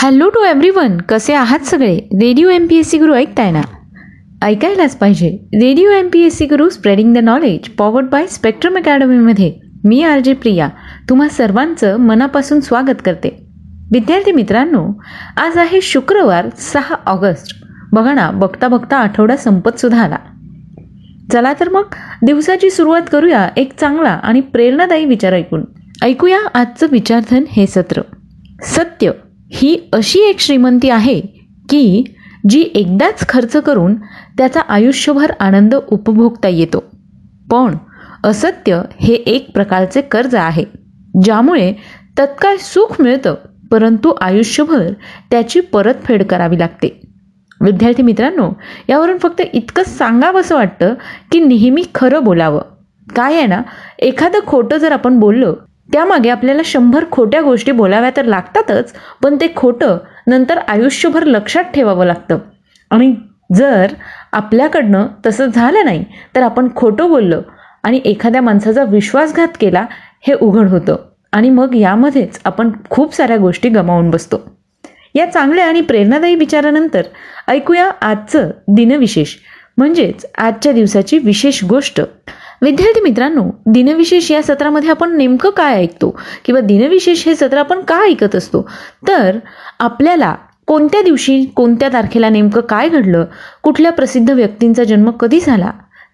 Hello to every one कसे आहात सगळे? Radio M P S C Guru ऐकताय ना? ऐकायलाच पाहिजे. Radio M P S C Guru spreading the knowledge powered by spectrum अकॅडमीमध्ये मी आर जे प्रिया. तुम्हा सर्वांचं मनापासून स्वागत करते. विद्यार्थी मित्रांनो आज आहे शुक्रवार सहा ऑगस्ट. बघा ना बघता बघता आठवडा संपतसुद्धा आला चला तर मग दिवसाची सुरुवात करूया एक चांगला आणि प्रेरणादायी विचार ऐकून. ऐकूया आजचं विचारधन हे सत्र. सत्य. ही अशी एक श्रीमंती आहे की जी एकदाच खर्च करून त्याचा आयुष्यभर आनंद उपभोगता येतो. पण असत्य हे एक प्रकारचे कर्ज आहे ज्यामुळे तत्काळ सुख मिळतं परंतु आयुष्यभर त्याची परतफेड करावी लागते. विद्यार्थी मित्रांनो यावरून फक्त इतकंच सांगावंसं वाटतं की नेहमी खरं बोलावं. काय आहे ना एखादं खोटं जर आपण बोललं त्यामागे आपल्याला शंभर खोट्या गोष्टी बोलाव्या तर लागतातच पण ते खोटं नंतर आयुष्यभर लक्षात ठेवावं लागतं. आणि जर आपल्याकडनं तसं झालं नाही तर आपण खोटं बोललं आणि एखाद्या माणसाचा विश्वासघात केला हे उघड होतं. आणि मग यामध्येच आपण खूप साऱ्या गोष्टी गमावून बसतो. या चांगल्या आणि प्रेरणादायी विचारानंतर ऐकूया आजचं दिनविशेष म्हणजेच आजच्या दिवसाची विशेष गोष्ट. विद्यार्थी मित्रांनो दिनविशेष या सत्रामध्ये आपण नेमकं काय ऐकतो? किंवा दिनविशेष हे सत्र आपण का ऐकत असतो? तर आपल्याला कोणत्या दिवशी कोणत्या तारखेला नेमकं काय घडलं? कुठल्या प्रसिद्ध व्यक्तींचा जन्म कधी झाला?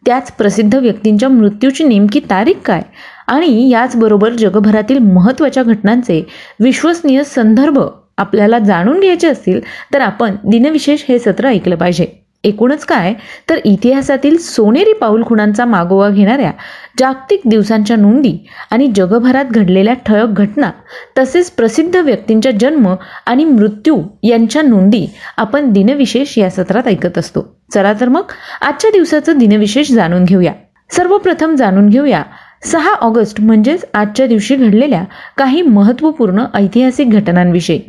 त्याच प्रसिद्ध व्यक्तींच्या मृत्यूची नेमकी तारीख काय? आणि याचबरोबर जगभरातील महत्त्वाच्या घटनांचे विश्वसनीय संदर्भ आपल्याला जाणून घ्यायचे असतील तर आपण दिनविशेष हे सत्र ऐकलं पाहिजे. एकूणच काय? तर इतिहासातील सोनेरी पाऊल खुणांचा मागोवा घेणाऱ्या जागतिक दिवसांच्या नोंदी आणि जगभरात घडलेल्या ठळक घटना तसेच प्रसिद्ध व्यक्तींच्या जन्म आणि मृत्यू यांच्या नोंदी आपण दिनविशेष या सत्रात ऐकत असतो. चला तर मग आजच्या दिवसाचं दिनविशेष जाणून घेऊया. सर्वप्रथम जाणून घेऊया. सहा ऑगस्ट म्हणजेच आजच्या दिवशी घडलेल्या काही महत्त्वपूर्ण ऐतिहासिक घटनांविषयी.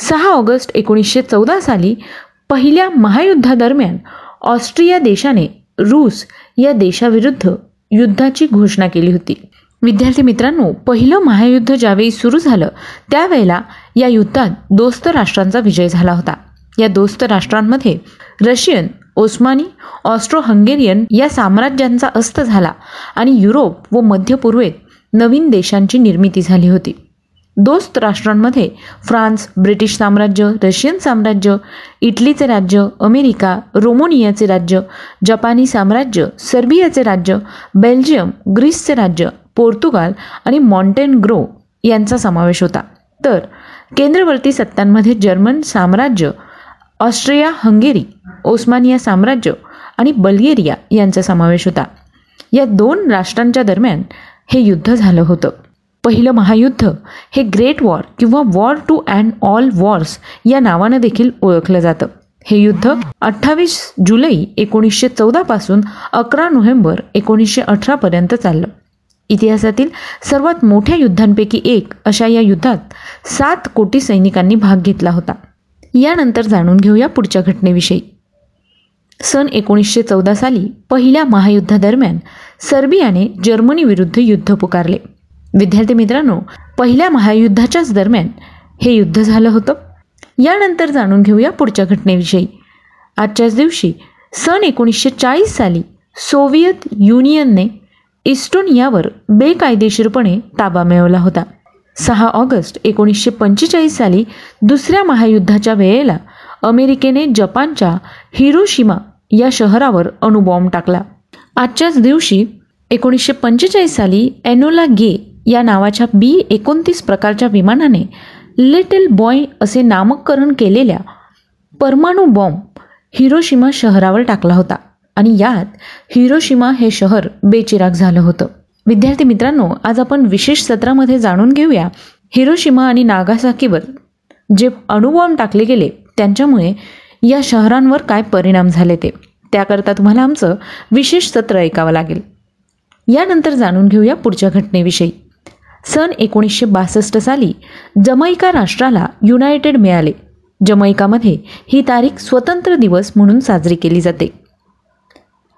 सहा ऑगस्ट एकोणीसशे चौदा साली पहिल्या महायुद्धादरम्यान ऑस्ट्रिया देशाने रूस या देशाविरुद्ध युद्धाची घोषणा केली होती. विद्यार्थी मित्रांनो पहिलं महायुद्ध ज्यावेळी सुरू झालं त्यावेळेला या युद्धात दोस्त राष्ट्रांचा विजय झाला होता. या दोस्त राष्ट्रांमध्ये रशियन ओस्मानी ऑस्ट्रो हंगेरियन या साम्राज्यांचा अस्त झाला आणि युरोप व मध्य पूर्वेत नवीन देशांची निर्मिती झाली होती. दोस्त राष्ट्रांमध्ये फ्रान्स ब्रिटिश साम्राज्य रशियन साम्राज्य इटलीचे राज्य अमेरिका रोमोनियाचे राज्य जपानी साम्राज्य सर्बियाचे राज्य बेल्जियम ग्रीसचे राज्य पोर्तुगाल आणि मॉन्टेनग्रो यांचा समावेश होता. तर केंद्रवर्ती सत्तांमध्ये जर्मन साम्राज्य ऑस्ट्रिया हंगेरी ओस्मानिया साम्राज्य आणि बल्गेरिया यांचा समावेश होता. या दोन राष्ट्रांच्या दरम्यान हे युद्ध झालं होतं. पहिलं महायुद्ध. हे ग्रेट वॉर किंवा war to end all wars या नावानं देखील ओळखलं जातं. हे युद्ध अठ्ठावीस जुलै एकोणीसशे चौदापासून अकरा नोव्हेंबर एकोणीसशे अठरापर्यंत चाललं. इतिहासातील सर्वात मोठ्या युद्धांपैकी एक अशा या युद्धात सात कोटी सैनिकांनी भाग घेतला होता. यानंतर जाणून घेऊया पुढच्या घटनेविषयी. सन एकोणीसशे चौदा साली पहिल्या महायुद्धादरम्यान सर्बियाने जर्मनीविरुद्ध युद्ध पुकारले. विद्यार्थी मित्रांनो पहिल्या महायुद्धाच्याच दरम्यान हे युद्ध झालं होतं. यानंतर जाणून घेऊया पुढच्या घटनेविषयी. आजच्याच दिवशी सन एकोणीसशे चाळीस साली सोव्हिएत युनियनने इस्टोनियावर बेकायदेशीरपणे ताबा मिळवला होता. सहा ऑगस्ट एकोणीसशे पंचेचाळीस साली दुसऱ्या महायुद्धाच्या वेळेला अमेरिकेने जपानच्या हिरोशिमा या शहरावर अणुबॉम्ब टाकला. आजच्याच दिवशी एकोणीसशे पंचेचाळीस साली एनोला गे या नावाच्या बी एकोणतीस प्रकारच्या विमानाने लिटल बॉय असे नामकरण केलेल्या परमाणू बॉम्ब हिरोशिमा शहरावर टाकला होता. आणि यात हिरोशिमा हे शहर बेचिराग झालं होतं. विद्यार्थी मित्रांनो आज आपण विशेष सत्रामध्ये जाणून घेऊया हिरोशिमा आणि नागासाकीवर जे अणुबॉम्ब टाकले गेले त्यांच्यामुळे या शहरांवर काय परिणाम झाले ते. त्याकरता तुम्हाला आमचं विशेष सत्र ऐकावं लागेल. यानंतर जाणून घेऊया पुढच्या घटनेविषयी. सन एकोणीसशे बासष्ट साली जमैका राष्ट्राला युनायटेड मिळाले. जमैकामध्ये ही तारीख स्वतंत्र दिवस म्हणून साजरी केली जाते.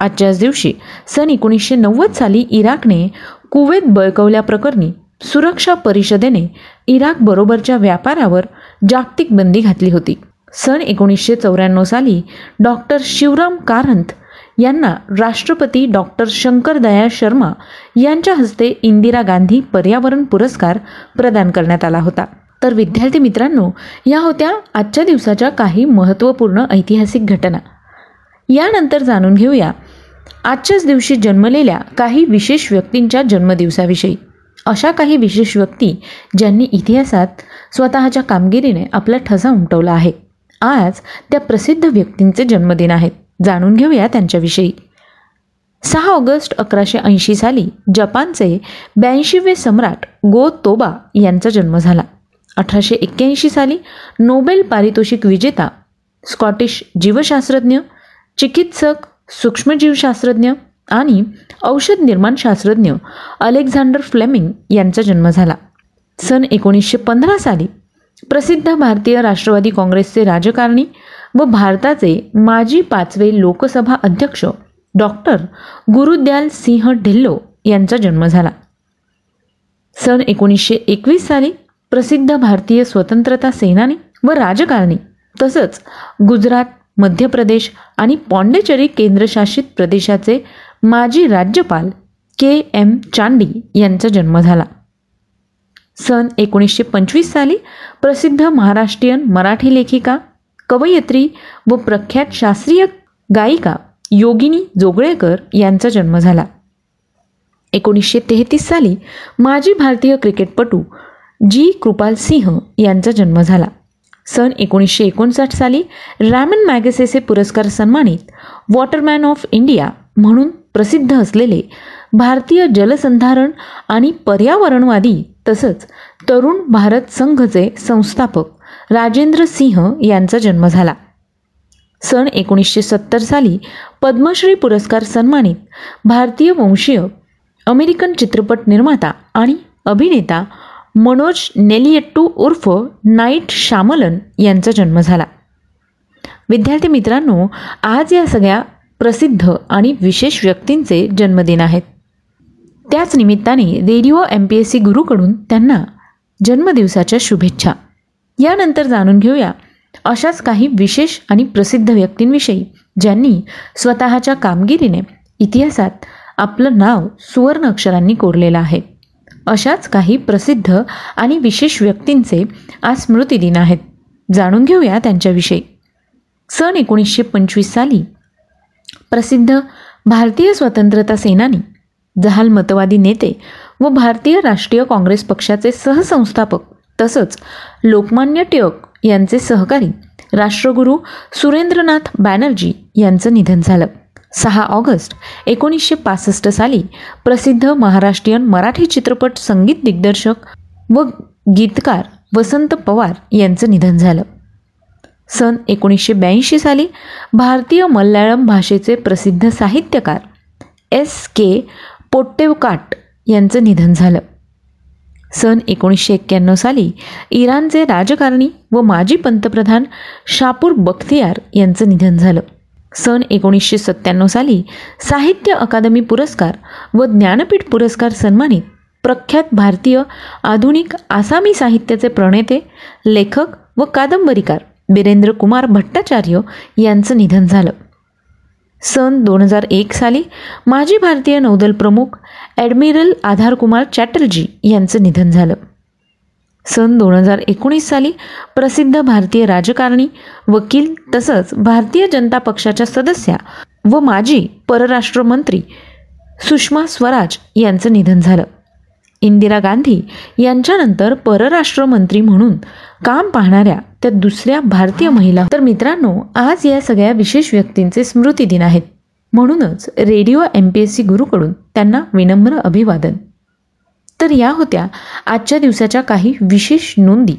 आजच्याच दिवशी सन एकोणीसशे नव्वद साली इराकने कुवेत बळकवल्याप्रकरणी सुरक्षा परिषदेने इराकबरोबरच्या व्यापारावर जागतिक बंदी घातली होती. सन एकोणीसशे चौऱ्याण्णव साली डॉक्टर शिवराम कारंत यांना राष्ट्रपती डॉक्टर शंकर दया शर्मा यांच्या हस्ते इंदिरा गांधी पर्यावरण पुरस्कार प्रदान करण्यात आला होता. तर विद्यार्थी मित्रांनो या होत्या आजच्या दिवसाच्या काही महत्त्वपूर्ण ऐतिहासिक घटना. यानंतर जाणून घेऊया आजच्याच दिवशी जन्मलेल्या काही विशेष व्यक्तींच्या जन्मदिवसाविषयी. अशा काही विशेष व्यक्ती ज्यांनी इतिहासात स्वतःच्या कामगिरीने आपला ठसा उमटवला आहे. आज त्या प्रसिद्ध व्यक्तींचे जन्मदिन आहेत जाणून घेऊया त्यांच्याविषयी. सहा ऑगस्ट अकराशे ऐंशी साली जपानचे ब्याऐंशीवे सम्राट गो तोबा यांचा जन्म झाला. अठराशे एक्क्याऐंशी साली नोबेल पारितोषिक विजेता स्कॉटिश जीवशास्त्रज्ञ चिकित्सक सूक्ष्मजीवशास्त्रज्ञ आणि औषध निर्माण शास्त्रज्ञ अलेक्झांडर फ्लेमिंग यांचा जन्म झाला. सन एकोणीसशे पंधरा साली प्रसिद्ध भारतीय राष्ट्रवादी काँग्रेसचे राजकारणी व भारताचे माजी पाचवे लोकसभा अध्यक्ष डॉक्टर गुरुद्याल सिंह ढिल्लो यांचा जन्म झाला. सन एकोणीसशे एकवीस साली प्रसिद्ध भारतीय स्वतंत्रता सेनानी व राजकारणी तसंच गुजरात मध्य प्रदेश आणि पॉंडेचेरी केंद्रशासित प्रदेशाचे माजी राज्यपाल के एम चांडी यांचा जन्म झाला. सन एकोणीसशे पंचवीस साली प्रसिद्ध महाराष्ट्रीयन मराठी लेखिका कवयित्री व प्रख्यात शास्त्रीय गायिका योगिनी जोगळेकर यांचा जन्म झाला. एकोणीसशे तेहतीस साली माजी भारतीय क्रिकेटपटू जी कृपाल सिंह यांचा जन्म झाला. सन एकोणीसशे एकोणसाठ साली रॅमन मॅगसेसे पुरस्कार सन्मानित वॉटरमॅन ऑफ इंडिया म्हणून प्रसिद्ध असलेले भारतीय जलसंधारण आणि पर्यावरणवादी तसंच तरुण भारत संघचे संस्थापक राजेंद्र सिंह यांचा जन्म झाला. सन एकोणीसशे सत्तर साली पद्मश्री पुरस्कार सन्मानित भारतीय वंशीय अमेरिकन चित्रपट निर्माता आणि अभिनेता मनोज नेलियट्टू उर्फ नाईट शामलन यांचा जन्म झाला. विद्यार्थी मित्रांनो आज या सगळ्या प्रसिद्ध आणि विशेष व्यक्तींचे जन्मदिन आहेत. त्याच निमित्ताने radio M P S C गुरूकडून त्यांना जन्मदिवसाच्या शुभेच्छा. यानंतर जाणून घेऊया अशाच काही विशेष आणि प्रसिद्ध व्यक्तींविषयी ज्यांनी स्वतःच्या कामगिरीने इतिहासात आपलं नाव सुवर्ण अक्षरांनी कोरलेलं आहे. अशाच काही प्रसिद्ध आणि विशेष व्यक्तींचे आज स्मृतिदिन आहेत. जाणून घेऊया त्यांच्याविषयी. सन एकोणीसशे पंचवीस साली प्रसिद्ध भारतीय स्वतंत्रता सेनानी जहालमतवादी नेते व भारतीय राष्ट्रीय काँग्रेस पक्षाचे सहसंस्थापक तसंच लोकमान्य टिळक यांचे सहकारी राष्ट्रगुरू सुरेंद्रनाथ बॅनर्जी यांचं निधन झालं. सहा ऑगस्ट एकोणीसशे पासष्ट साली प्रसिद्ध महाराष्ट्रीयन मराठी चित्रपट संगीत दिग्दर्शक व गीतकार वसंत पवार यांचं निधन झालं. सन एकोणीसशे ब्याऐंशी साली भारतीय मल्याळम भाषेचे प्रसिद्ध साहित्यकार एस के पोट्टेवकाट यांचं निधन झालं. सन एकोणीसशे एक्क्याण्णव साली इराणचे राजकारणी व माजी पंतप्रधान शापूर बख्तियार यांचं निधन झालं. सन एकोणीसशे सत्त्याण्णव साली साहित्य अकादमी पुरस्कार व ज्ञानपीठ पुरस्कार सन्मानित प्रख्यात भारतीय आधुनिक आसामी साहित्याचे प्रणेते लेखक व कादंबरीकार बिरेंद्र कुमार भट्टाचार्य यांचं निधन झालं. सन दोन हजार एक साली माजी भारतीय नौदल प्रमुख ॲडमिरल आधारकुमार चॅटर्जी यांचं निधन झालं. सन दोन हजार एकोणीस साली प्रसिद्ध भारतीय राजकारणी वकील तसंच भारतीय जनता पक्षाच्या सदस्या व माजी परराष्ट्र मंत्री सुषमा स्वराज यांचं निधन झालं. इंदिरा गांधी यांच्यानंतर परराष्ट्र मंत्री म्हणून काम पाहणाऱ्या त्या दुसऱ्या भारतीय महिला. तर मित्रांनो आज या सगळ्या विशेष व्यक्तींचे स्मृती दिन आहेत. म्हणूनच radio M P S C गुरुकडून त्यांना विनम्र अभिवादन. तर या होत्या आजच्या दिवसाच्या काही विशेष नोंदी.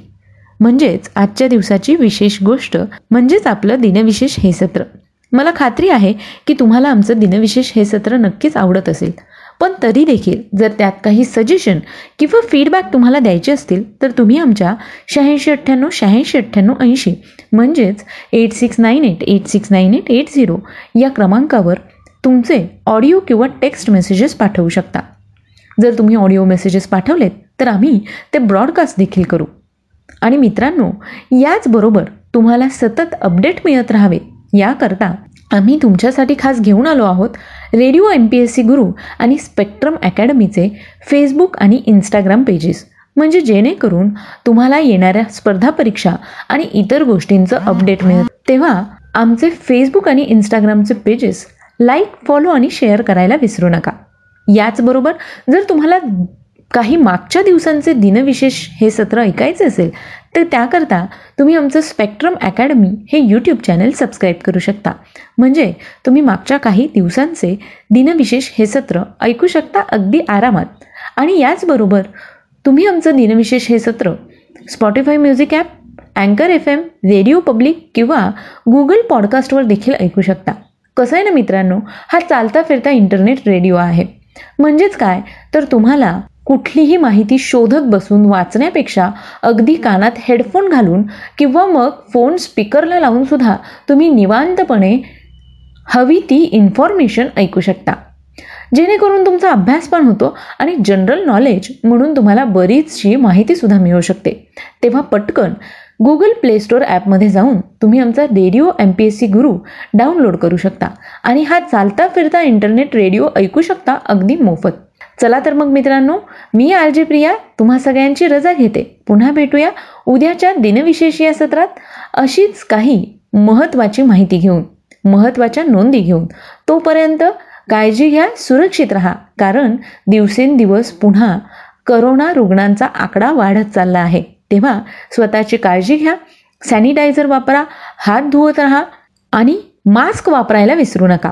म्हणजेच आजच्या दिवसाची विशेष गोष्ट म्हणजेच आपलं दिनविशेष हे सत्र. मला खात्री आहे की तुम्हाला आमचं दिनविशेष हे सत्र नक्कीच आवडत असेल. पण तरी देखील जर त्यात काही सजेशन किंवा फीडबॅक तुम्हाला द्यायचे असतील तर तुम्ही आमच्या शहाऐंशी अठ्ठ्याण्णव शहाऐंशी अठ्ठ्याण्णव ऐंशी म्हणजेच eight six nine eight eight six nine eight eight zero या क्रमांकावर तुमचे ऑडिओ किंवा टेक्स्ट मेसेजेस पाठवू शकता. जर तुम्ही ऑडिओ मेसेजेस पाठवलेत तर आम्ही ते ब्रॉडकास्ट देखील करू. आणि मित्रांनो याचबरोबर तुम्हाला सतत अपडेट मिळत राहावे याकरता आम्ही तुमच्यासाठी खास घेऊन आलो आहोत radio M P S C Guru आणि स्पेक्ट्रम अकॅडमीचे फेसबुक आणि इंस्टाग्राम पेजेस. म्हणजे जेणेकरून तुम्हाला येणाऱ्या स्पर्धा परीक्षा आणि इतर गोष्टींचं अपडेट मिळेल. तेव्हा आमचे फेसबुक आणि इंस्टाग्रामचे पेजेस लाईक फॉलो आणि शेअर करायला विसरू नका. याचबरोबर जर तुम्हाला काही मागच्या दिवसांचे दिनविशेष हे सत्र ऐकायचे असेल तर त्याकरता तुम्ही आमचं स्पेक्ट्रम अकॅडमी हे यूट्यूब चॅनल सबस्क्राईब करू शकता. म्हणजे तुम्ही मागच्या काही दिवसांचे दिनविशेष हे सत्र ऐकू शकता अगदी आरामात. आणि याचबरोबर तुम्ही आमचं दिनविशेष हे सत्र स्पॉटीफाय म्युझिक ॲप अँकर एफ एम रेडिओ पब्लिक किंवा गुगल पॉडकास्टवर देखील ऐकू शकता. कसं आहे ना मित्रांनो? हा चालता फिरता इंटरनेट रेडिओ आहे. म्हणजेच काय? तर तुम्हाला कुठलीही माहिती शोधत बसून वाचण्यापेक्षा अगदी कानात हेडफोन घालून किंवा मग फोन स्पीकरला लावून सुद्धा तुम्ही निवांतपणे हवी ती इन्फॉर्मेशन ऐकू शकता. जेणेकरून तुमचा अभ्यास पण होतो आणि जनरल नॉलेज म्हणून तुम्हाला बरीचशी माहितीसुद्धा मिळू शकते. तेव्हा पटकन गुगल प्ले स्टोअर ॲपमध्ये जाऊन तुम्ही आमचा radio M P S C Guru download करू शकता आणि हा चालता फिरता इंटरनेट रेडिओ ऐकू शकता अगदी मोफत. चला तर मग मित्रांनो मी आर जे प्रिया तुम्हा सगळ्यांची रजा घेते. पुन्हा भेटूया उद्याच्या दिनविशेष या सत्रात अशीच काही महत्त्वाची माहिती घेऊन महत्त्वाच्या नोंदी घेऊन. तोपर्यंत काळजी घ्या सुरक्षित राहा कारण दिवसेंदिवस पुन्हा करोना रुग्णांचा आकडा वाढत चालला आहे. तेव्हा स्वतःची काळजी घ्या सॅनिटायझर वापरा हात धुवत राहा आणि मास्क वापरायला विसरू नका.